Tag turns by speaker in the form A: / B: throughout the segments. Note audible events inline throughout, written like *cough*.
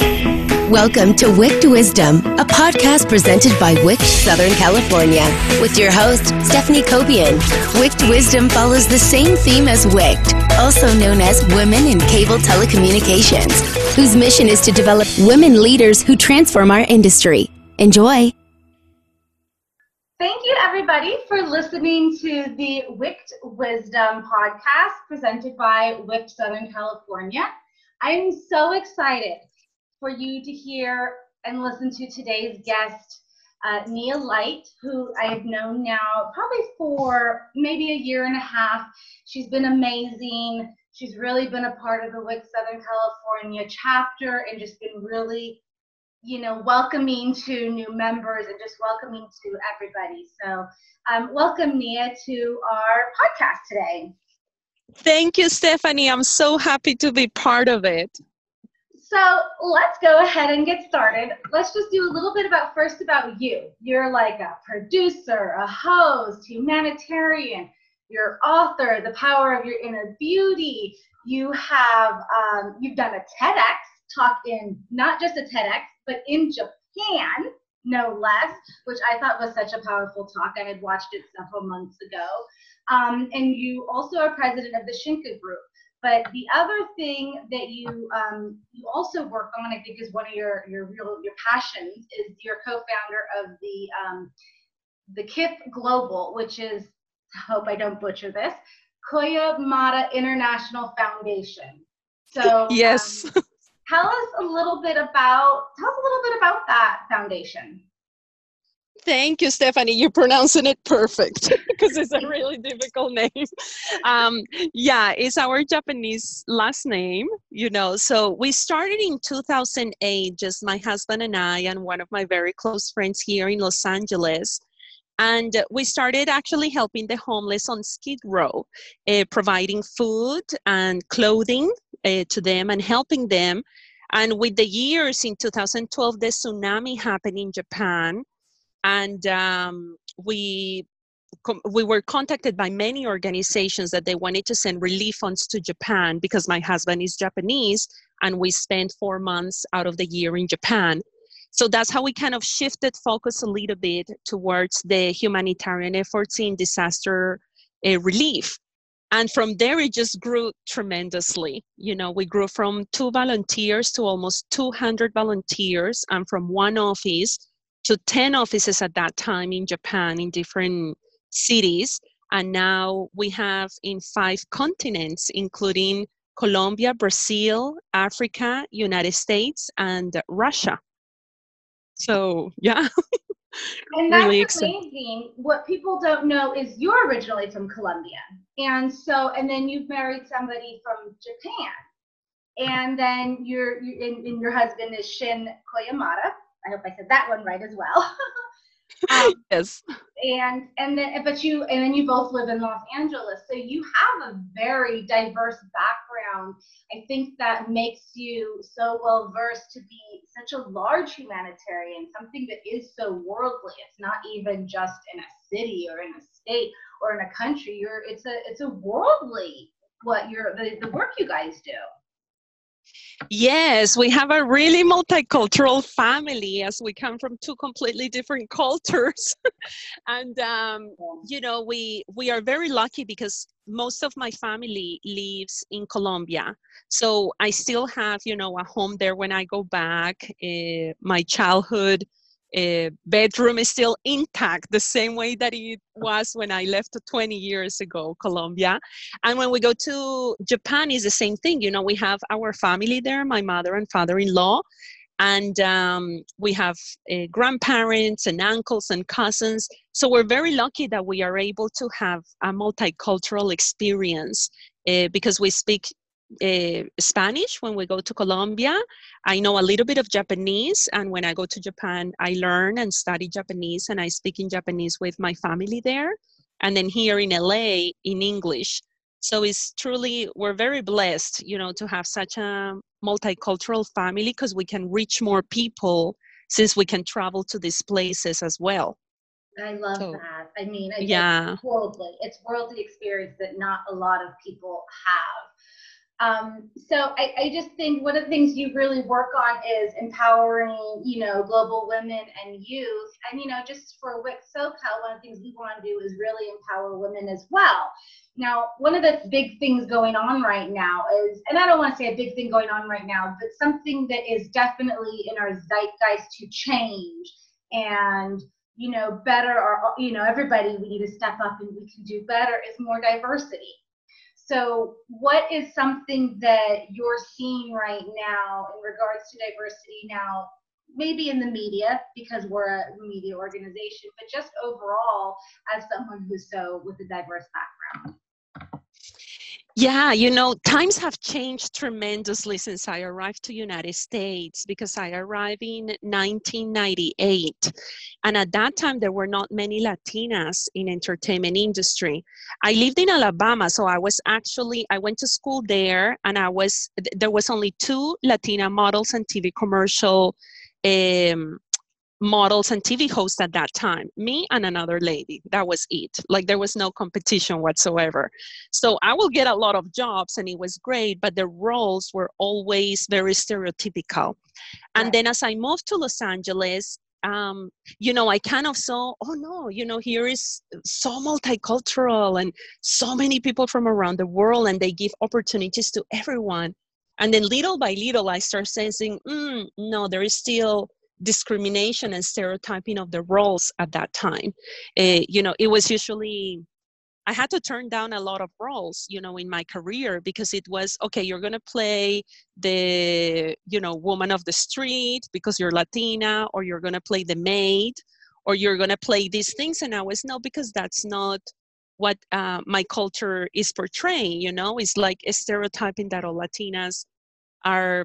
A: Welcome to WICT Wisdom, a podcast presented by WICT Southern California, with your host, Stephanie Cobian. WICT Wisdom follows the same theme as WICT, also known as Women in Cable Telecommunications, whose mission is to develop women leaders who transform our industry. Enjoy.
B: Thank you, everybody, for listening to the WICT Wisdom podcast presented by WICT Southern California. I'm so excited for you to hear and listen to today's guest, uh, Nia Lyte, who I've known now probably for maybe a year and a half. She's been amazing. She's really been a part of the WICT Southern California chapter and just been really, you know, welcoming to new members and just welcoming to everybody. So, um, welcome Nia to our podcast today.
C: Thank you, Stephanie. I'm so happy to be part of it.
B: So let's go ahead and get started. Let's just do a little bit about first about you. You're like a producer, a host, humanitarian, you're author, the power of your inner beauty. You have um, you've done a TEDx talk in not just a TEDx, but in Japan, no less, which I thought was such a powerful talk. I had watched it several months ago. Um, and you also are president of the Shinka Group. But the other thing that you um, you also work on, I think, is one of your your real your passions is you're co-founder of the um, the KIF Global, which is I hope I don't butcher this, Koyamada International Foundation. So *laughs*
C: yes,
B: um, tell us a little bit about tell us a little bit about that foundation.
C: Thank you, Stephanie. You're pronouncing it perfect *laughs* because it's a really difficult name. Um, yeah, it's our Japanese last name, you know. So we started in 2008, just my husband and I, and one of my very close friends here in Los Angeles. And we started actually helping the homeless on Skid Row, uh, providing food and clothing uh, to them and helping them. And with the years in 2012, the tsunami happened in Japan and um, we we were contacted by many organizations that they wanted to send relief funds to Japan because my husband is Japanese and we spent four months out of the year in Japan. So that's how we kind of shifted focus a little bit towards the humanitarian efforts in disaster uh, relief. And from there, it just grew tremendously. You know, we grew from two volunteers to almost 200 volunteers and from one office to 10 offices at that time in Japan in different cities. And now we have in five continents, including Colombia, Brazil, Africa, United States, and Russia. So, yeah. *laughs*
B: and that's really amazing. What people don't know is you're originally from Colombia. And so, and then you've married somebody from Japan. And then your, and, and your husband is Shin Koyamada I hope I said that one right as well. *laughs*
C: um, yes.
B: And and then but you and then you both live in Los Angeles, so you have a very diverse background. I think that makes you so well versed to be such a large humanitarian, something that is so worldly. It's not even just in a city or in a state or in a country. You're it's a it's a worldly what you're the, the work you guys do.
C: Yes, we have a really multicultural family as we come from two completely different *laughs* cultures. *laughs* and um, you know, we we are very lucky because most of my family lives in Colombia. So I still have, you know, a home there when I go back. Uh, my childhood uh, bedroom is still intact the same way that it was when I left 20 years ago, Colombia. And when we go to Japan, is the same thing. You know, we have our family there, my mother and father-in-law, and um, we have uh, grandparents and uncles and cousins. So we're very lucky that we are able to have a multicultural experience uh, because we speak uh, Spanish when we go to Colombia. I know a little bit of Japanese, and when I go to Japan, I learn and study Japanese, and I speak in Japanese with my family there. And then here in LA, in English. So it's truly, we're very blessed, you know, to have such a multicultural family because we can reach more people since we can travel to these places as well.
B: I love so, that. I mean, yeah. worldly. It's worldly experience that not a lot of people have Um, so I, I, just think one of the things you really work on is empowering, you know, global women and youth. And, you know, just for WICT SoCal, one of the things we want to do is really empower women as well. Now, one of the big things going on right now is, and I don't want to say a big thing going on right now, but something that is definitely in our zeitgeist to change and, you know, better, or, you know, everybody, we need to step up and we can do better is more diversity so, what is something that you're seeing right now in regards to diversity now? Maybe in the media because we're a media organization, but just overall as someone who's so with a diverse background.
C: Yeah, you know, times have changed tremendously since I arrived to United States because I arrived in 1998. And at that time there were not many Latinas in entertainment industry. I lived in Alabama, so I was actually I went to school there and I was there was only two Latina models and TV commercial um, models and TV hosts at that time, me and another lady. That was it. Like there was no competition whatsoever. So I will get a lot of jobs and it was great, but the roles were always very stereotypical. And right. then as I moved to Los Angeles, um, you know, I kind of saw, oh no, you know, here is so multicultural and so many people from around the world, and they give opportunities to everyone. And then little by little, I start sensing, mm, no, there is still discrimination and stereotyping of the roles at that time. Uh, you know, it was usually I had to turn down a lot of roles, you know, in my career because it was okay, you're going to play the, you know, woman of the street because you're Latina, or you're going to play the maid, or you're going to play these things. And I was, no, because that's not what uh, my culture is portraying, you know, it's like a stereotyping that all Latinas are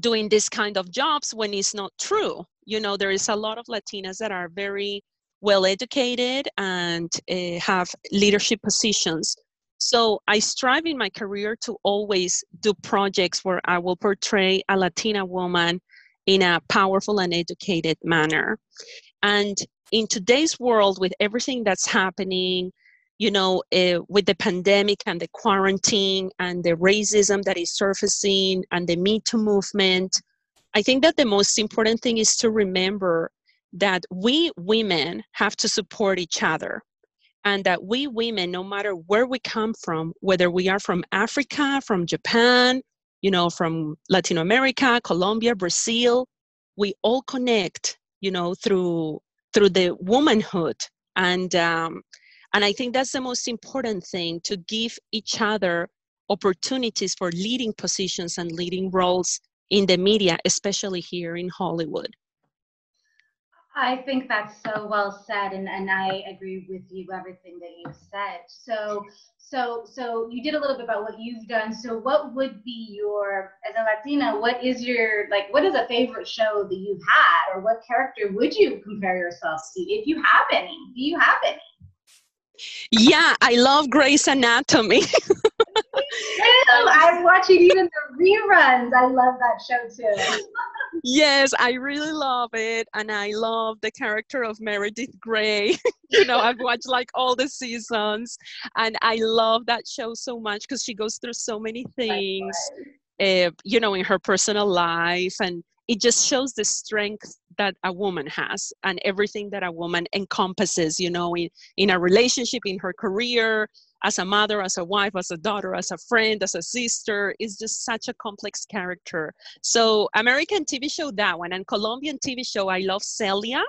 C: doing this kind of jobs when it's not true. You know, there is a lot of Latinas that are very well educated and uh, have leadership positions. So I strive in my career to always do projects where I will portray a Latina woman in a powerful and educated manner. And in today's world, with everything that's happening, you know, uh, with the pandemic and the quarantine and the racism that is surfacing and the Me Too movement, I think that the most important thing is to remember that we women have to support each other and that we women, no matter where we come from, whether we are from Africa, from Japan, you know, from Latin America, Colombia, Brazil, we all connect, you know, through through the womanhood. And um, and I think that's the most important thing to give each other opportunities for leading positions and leading roles in the media, especially here in Hollywood.
B: I think that's so well said, and, and I agree with you everything that you've said. So, so, so you did a little bit about what you've done. So, what would be your, as a Latina, what is your like? What is a favorite show that you've had, or what character would you compare yourself to, if you have any? Do you have any?
C: Yeah, I love Grey's Anatomy. *laughs*
B: I'm watching even the reruns. I love that show too.
C: yes, I really love it. And I love the character of Meredith Grey. *laughs* you know, I've watched like all the seasons and I love that show so much because she goes through so many things, uh, you know, in her personal life. And it just shows the strength that a woman has and everything that a woman encompasses you know in, in a relationship in her career as a mother as a wife as a daughter as a friend as a sister is just such a complex character. So american tv show that one and colombian tv show i love celia.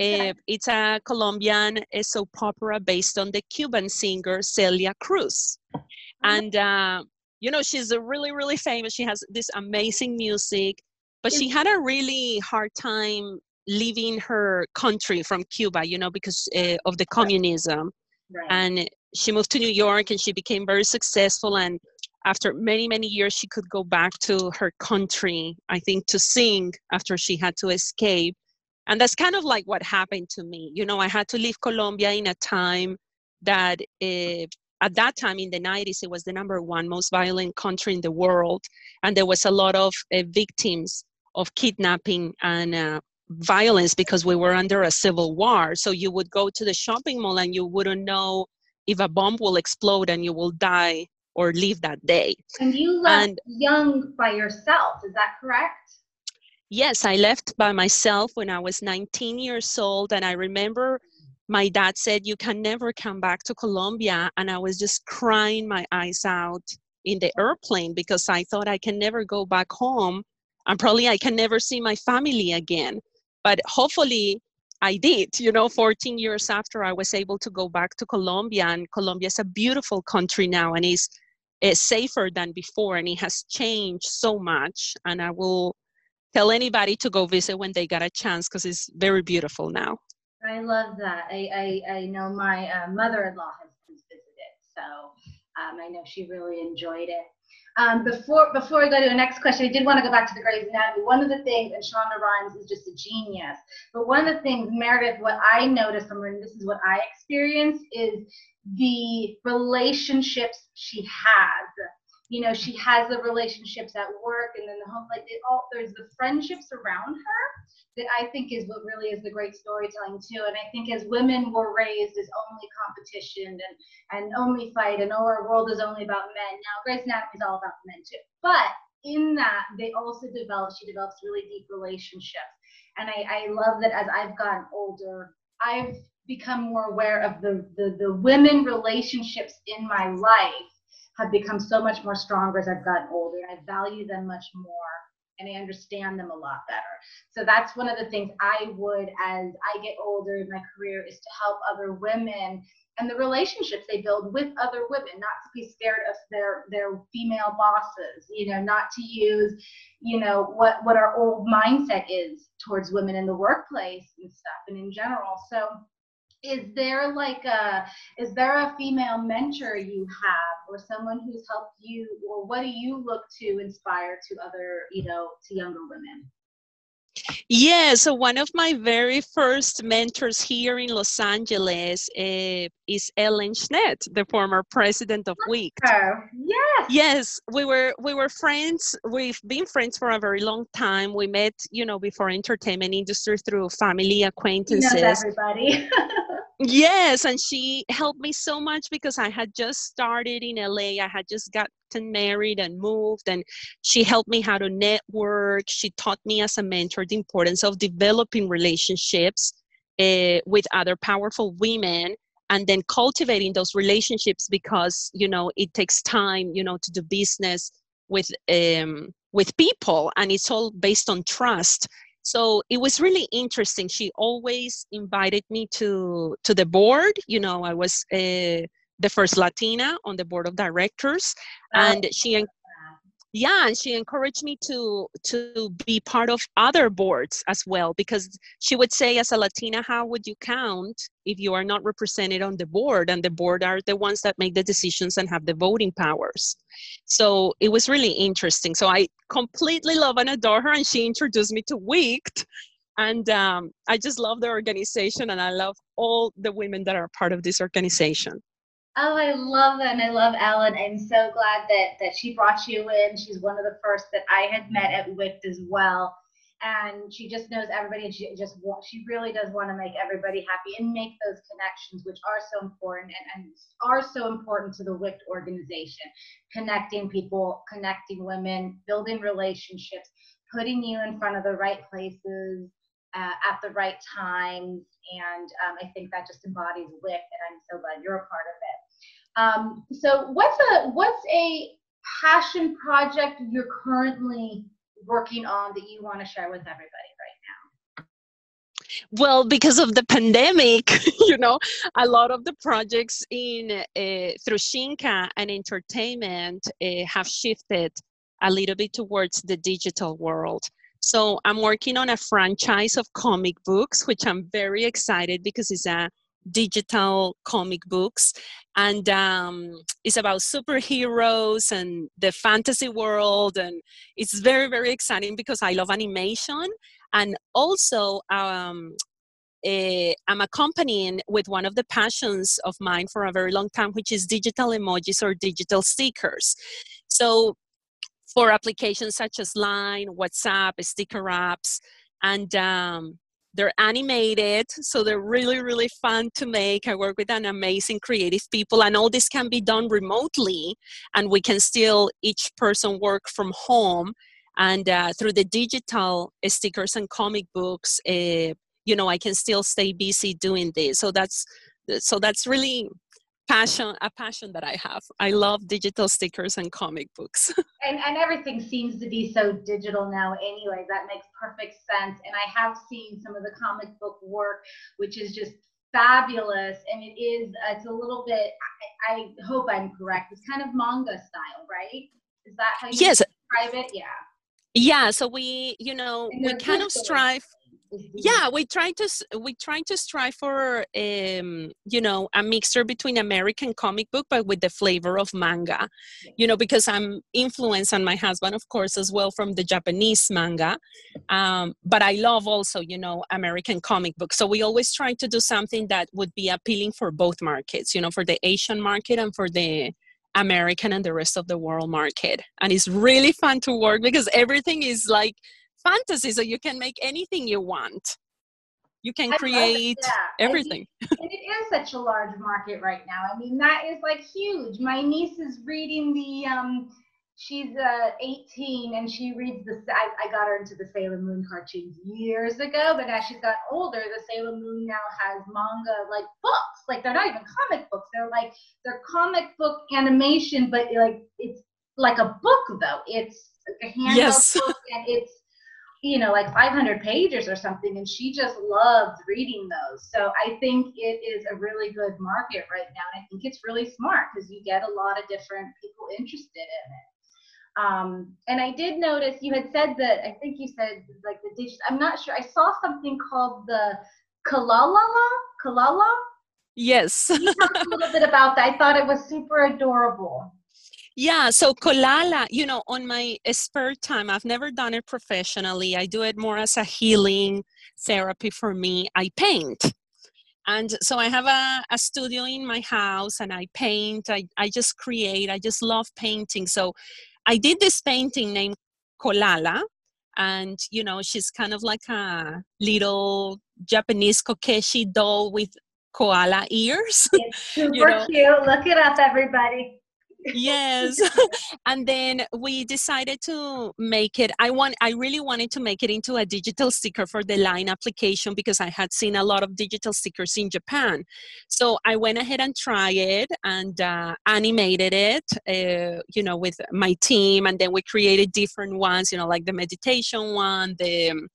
C: Uh, it's a colombian soap opera based on the cuban singer celia cruz. Mm-hmm. and uh, you know she's a really really famous she has this amazing music but she had a really hard time leaving her country from Cuba, you know, because uh, of the communism. Right. And she moved to New York and she became very successful. And after many, many years, she could go back to her country, I think, to sing after she had to escape. And that's kind of like what happened to me. You know, I had to leave Colombia in a time that uh, at that time in the 90s it was the number one most violent country in the world and there was a lot of uh, victims of kidnapping and uh, violence because we were under a civil war. So you would go to the shopping mall and you wouldn't know if a bomb will explode and you will die or leave that day.
B: And you left and, young by yourself, is that correct?
C: Yes, I left by myself when I was 19 years old. And I remember my dad said, You can never come back to Colombia. And I was just crying my eyes out in the airplane because I thought I can never go back home and probably I can never see my family again. But hopefully, I did. You know, 14 years after I was able to go back to Colombia, and Colombia is a beautiful country now and is, is safer than before, and it has changed so much. And I will tell anybody to go visit when they got a chance because it's very beautiful now.
B: I love that. I, I, I know my uh, mother-in-law has visited, so um, I know she really enjoyed it. Um, before before we go to the next question, I did want to go back to the Grey's Anatomy. One of the things, and Shonda Rhimes is just a genius, but one of the things, Meredith, what I noticed from her, and this is what I experienced, is the relationships she has. You know, she has the relationships at work and then the home, like it all, there's the friendships around her that I think is what really is the great storytelling too. And I think as women were raised as only competition and, and only fight and oh, our world is only about men. Now Grey's Anatomy is all about men too. But in that, they also develop, she develops really deep relationships. And I, I love that as I've gotten older, I've become more aware of the, the, the women relationships in my life have become so much more stronger as I've gotten older. And I value them much more and I understand them a lot better. So that's one of the things I would, as I get older in my career, is to help other women and the relationships they build with other women, not to be scared of their their female bosses, you know, not to use, you know, what what our old mindset is towards women in the workplace and stuff, and in general. So is there like a is there a female mentor you have or someone who's helped you or what do you look to inspire to other you know to younger women
C: yeah, so one of my very first mentors here in Los Angeles uh, is Ellen Schnedt, the former president of WICT.
B: yes.
C: Yes, we were we were friends. We've been friends for a very long time. We met, you know, before entertainment industry through family acquaintances.
B: Everybody. *laughs*
C: Yes, and she helped me so much because I had just started in LA. I had just gotten married and moved, and she helped me how to network. She taught me as a mentor the importance of developing relationships uh, with other powerful women and then cultivating those relationships because you know it takes time you know to do business with um, with people and it's all based on trust so it was really interesting. She always invited me to to the board. You know i was uh, the first latina on the board of directors and she yeah and she encouraged me to to be part of other boards as well because she would say as a latina how would you count if you are not represented on the board and the board are the ones that make the decisions and have the voting powers? So it was really interesting. So i completely love and adore her and she introduced me to WICT and um, i just love the organization and i love all the women that are part of this organization
B: Oh, I love that, and I love Ellen. I'm so glad that that she brought you in. She's one of the first that I had met at WICT as well, and she just knows everybody. And she just she really does want to make everybody happy and make those connections, which are so important and, and are so important to the WICT organization. Connecting people, connecting women, building relationships, putting you in front of the right places uh, at the right times, and um, I think that just embodies WICT, and I'm so glad you're a part of it. Um, so what's a what's a passion project you're currently working on that you want to share with everybody right now?
C: Well, because of the pandemic, *laughs* you know, a lot of the projects in uh, through Shinka and entertainment uh, have shifted a little bit towards the digital world. So I'm working on a franchise of comic books, which I'm very excited because it's a digital comic books. And um, it's about superheroes and the fantasy world. And it's very very exciting because i love animation. And also um, uh, i'm accompanying with one of the passions of mine for a very long time which is digital emojis or digital stickers. So for applications such as line whatsapp sticker apps and um, they're animated, so they're really, really fun to make. I work with an amazing creative people, and all this can be done remotely, and we can still each person work from home. And uh, through the digital stickers and comic books, uh, you know, I can still stay busy doing this. So that's so that's really passion a passion that i have. I love digital stickers and comic books. *laughs*
B: And, and everything seems to be so digital now anyway. That makes perfect sense. And i have seen some of the comic book work which is just fabulous. And it is it's a little bit i, I hope i'm correct. It's kind of manga style right? Is that how you
C: yes.
B: describe it? Yeah.
C: Yeah so we you know we kind of strive yeah we try to we try to strive for um you know a mixture between american comic book but with the flavor of manga you know because i'm influenced and my husband of course as well from the japanese manga um but i love also you know american comic book so we always try to do something that would be appealing for both markets you know for the asian market and for the american and the rest of the world market. And it's really fun to work because everything is like fantasy so you can make anything you want. You can create yeah. everything. *laughs*
B: and it is such a large market right now. I mean that is like huge. My niece is reading the um she's uh 18 and she reads the I, I got her into the sailor moon cartoons years ago but as she's gotten older. The sailor moon now has manga like books. Like they're not even comic books. They're like they're comic book animation but like it's like a book though. It's like a handheld yes. book and it's you know, like 500 pages or something, and she just loves reading those. So I think it is a really good market right now. And I think it's really smart because you get a lot of different people interested in it. Um, and I did notice you had said that, I think you said like the digital, I'm not sure, I saw something called the Kalalala, Kalala.
C: Yes.
B: Can you talk a little bit about that? I thought it was super adorable.
C: Yeah, so Kolala, you know, on my spare time, I've never done it professionally. I do it more as a healing therapy for me. I paint. And so I have a, a studio in my house and I paint. I, I just create. I just love painting. So I did this painting named Kolala. And, you know, she's kind of like a little Japanese kokeshi doll with koala ears. *laughs*
B: It's super you know? cute. Look it up, everybody
C: yes. *laughs* And then we decided to make it i want i really wanted to make it into a digital sticker for the line application because i had seen a lot of digital stickers in japan. So i went ahead and tried it and uh, animated it uh, you know with my team. And then we created different ones you know like the meditation one the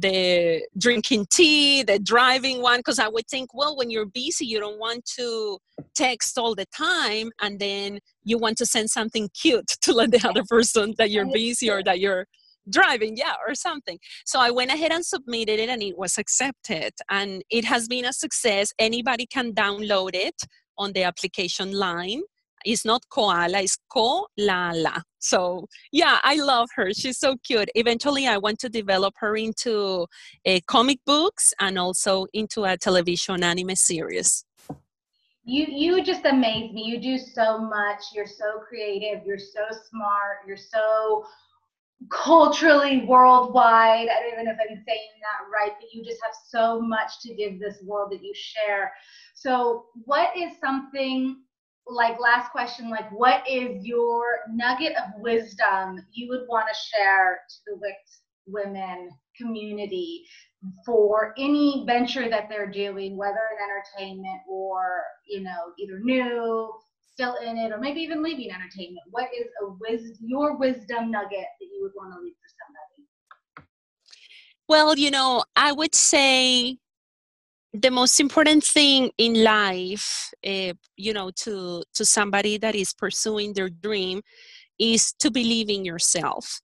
C: the drinking tea, the driving one, because I would think, well, when you're busy, you don't want to text all the time, and then you want to send something cute to let the other person that you're busy or that you're driving, yeah, or something. So I went ahead and submitted it, and it was accepted, and it has been a success. Anybody can download it on the application line it's not koala, it's ko-la-la. So yeah, I love her. She's so cute. Eventually, I want to develop her into a eh, comic books and also into a television anime series.
B: You you just amaze me. You do so much. You're so creative. You're so smart. You're so culturally worldwide. I don't even know if I'm saying that right, but you just have so much to give this world that you share. So, what is something like last question like what is your nugget of wisdom you would want to share to the WICT women community for any venture that they're doing whether in entertainment or you know either new still in it or maybe even leaving entertainment? What is a wis- your wisdom nugget that you would want to leave for somebody?
C: Well you know i would say the most important thing in life uh, you know to to somebody that is pursuing their dream is to believe in yourself.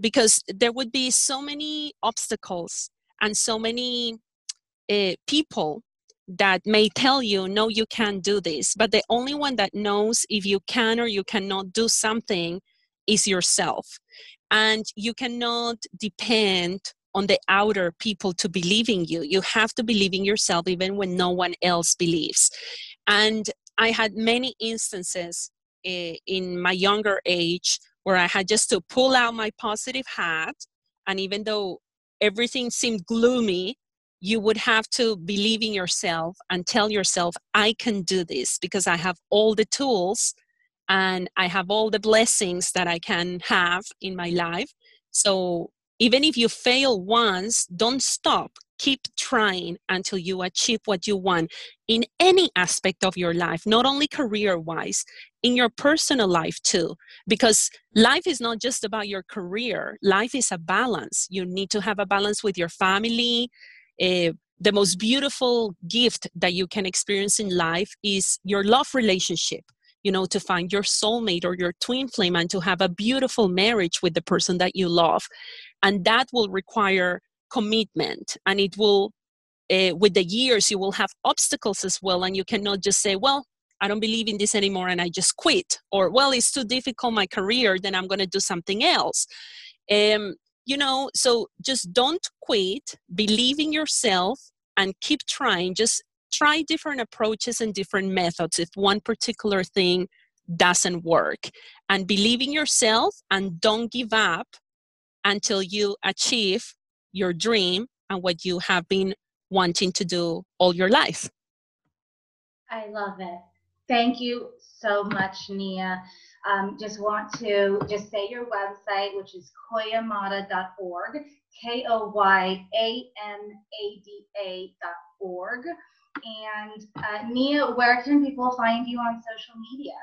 C: Because there would be so many obstacles and so many uh, people that may tell you no you can't do this. But the only one that knows if you can or you cannot do something is yourself. And you cannot depend on the outer people to believe in you. You have to believe in yourself even when no one else believes. And I had many instances uh, in my younger age where I had just to pull out my positive hat. And even though everything seemed gloomy, you would have to believe in yourself and tell yourself, I can do this because I have all the tools and I have all the blessings that I can have in my life. So even if you fail once, don't stop. Keep trying until you achieve what you want in any aspect of your life, not only career wise, in your personal life too. Because life is not just about your career, life is a balance. You need to have a balance with your family. Uh, the most beautiful gift that you can experience in life is your love relationship you know to find your soulmate or your twin flame and to have a beautiful marriage with the person that you love. And that will require commitment. And it will uh, with the years you will have obstacles as well. And you cannot just say well i don't believe in this anymore and i just quit. Or well it's too difficult my career then i'm going to do something else. Um, you know so just don't quit. Believe in yourself and keep trying. Just try different approaches and different methods if one particular thing doesn't work and believe in yourself and don't give up until you achieve your dream and what you have been wanting to do all your life.
B: I love it. Thank you so much, Nia. Um, just want to just say your website, which is koyamada.org, K O Y A M A D A.org. And uh, Nia, where can people find you on social media?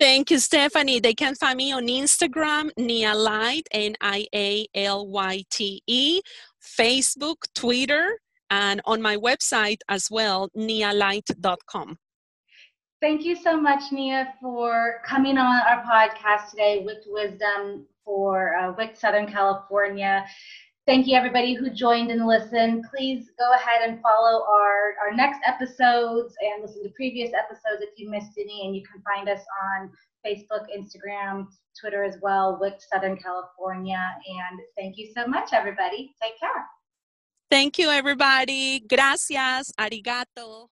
C: Thank you, Stephanie. They can find me on Instagram, Nia Lyte, N I A L Y T E, Facebook, Twitter, and on my website as well, nialyte.com.
B: Thank you so much, Nia, for coming on our podcast today with Wisdom for uh, WICT Southern California. Thank you, everybody who joined and listened. Please go ahead and follow our, our next episodes and listen to previous episodes if you missed any. And you can find us on Facebook, Instagram, Twitter as well, WICT Southern California. And thank you so much, everybody. Take care.
C: Thank you, everybody. Gracias. Arigato.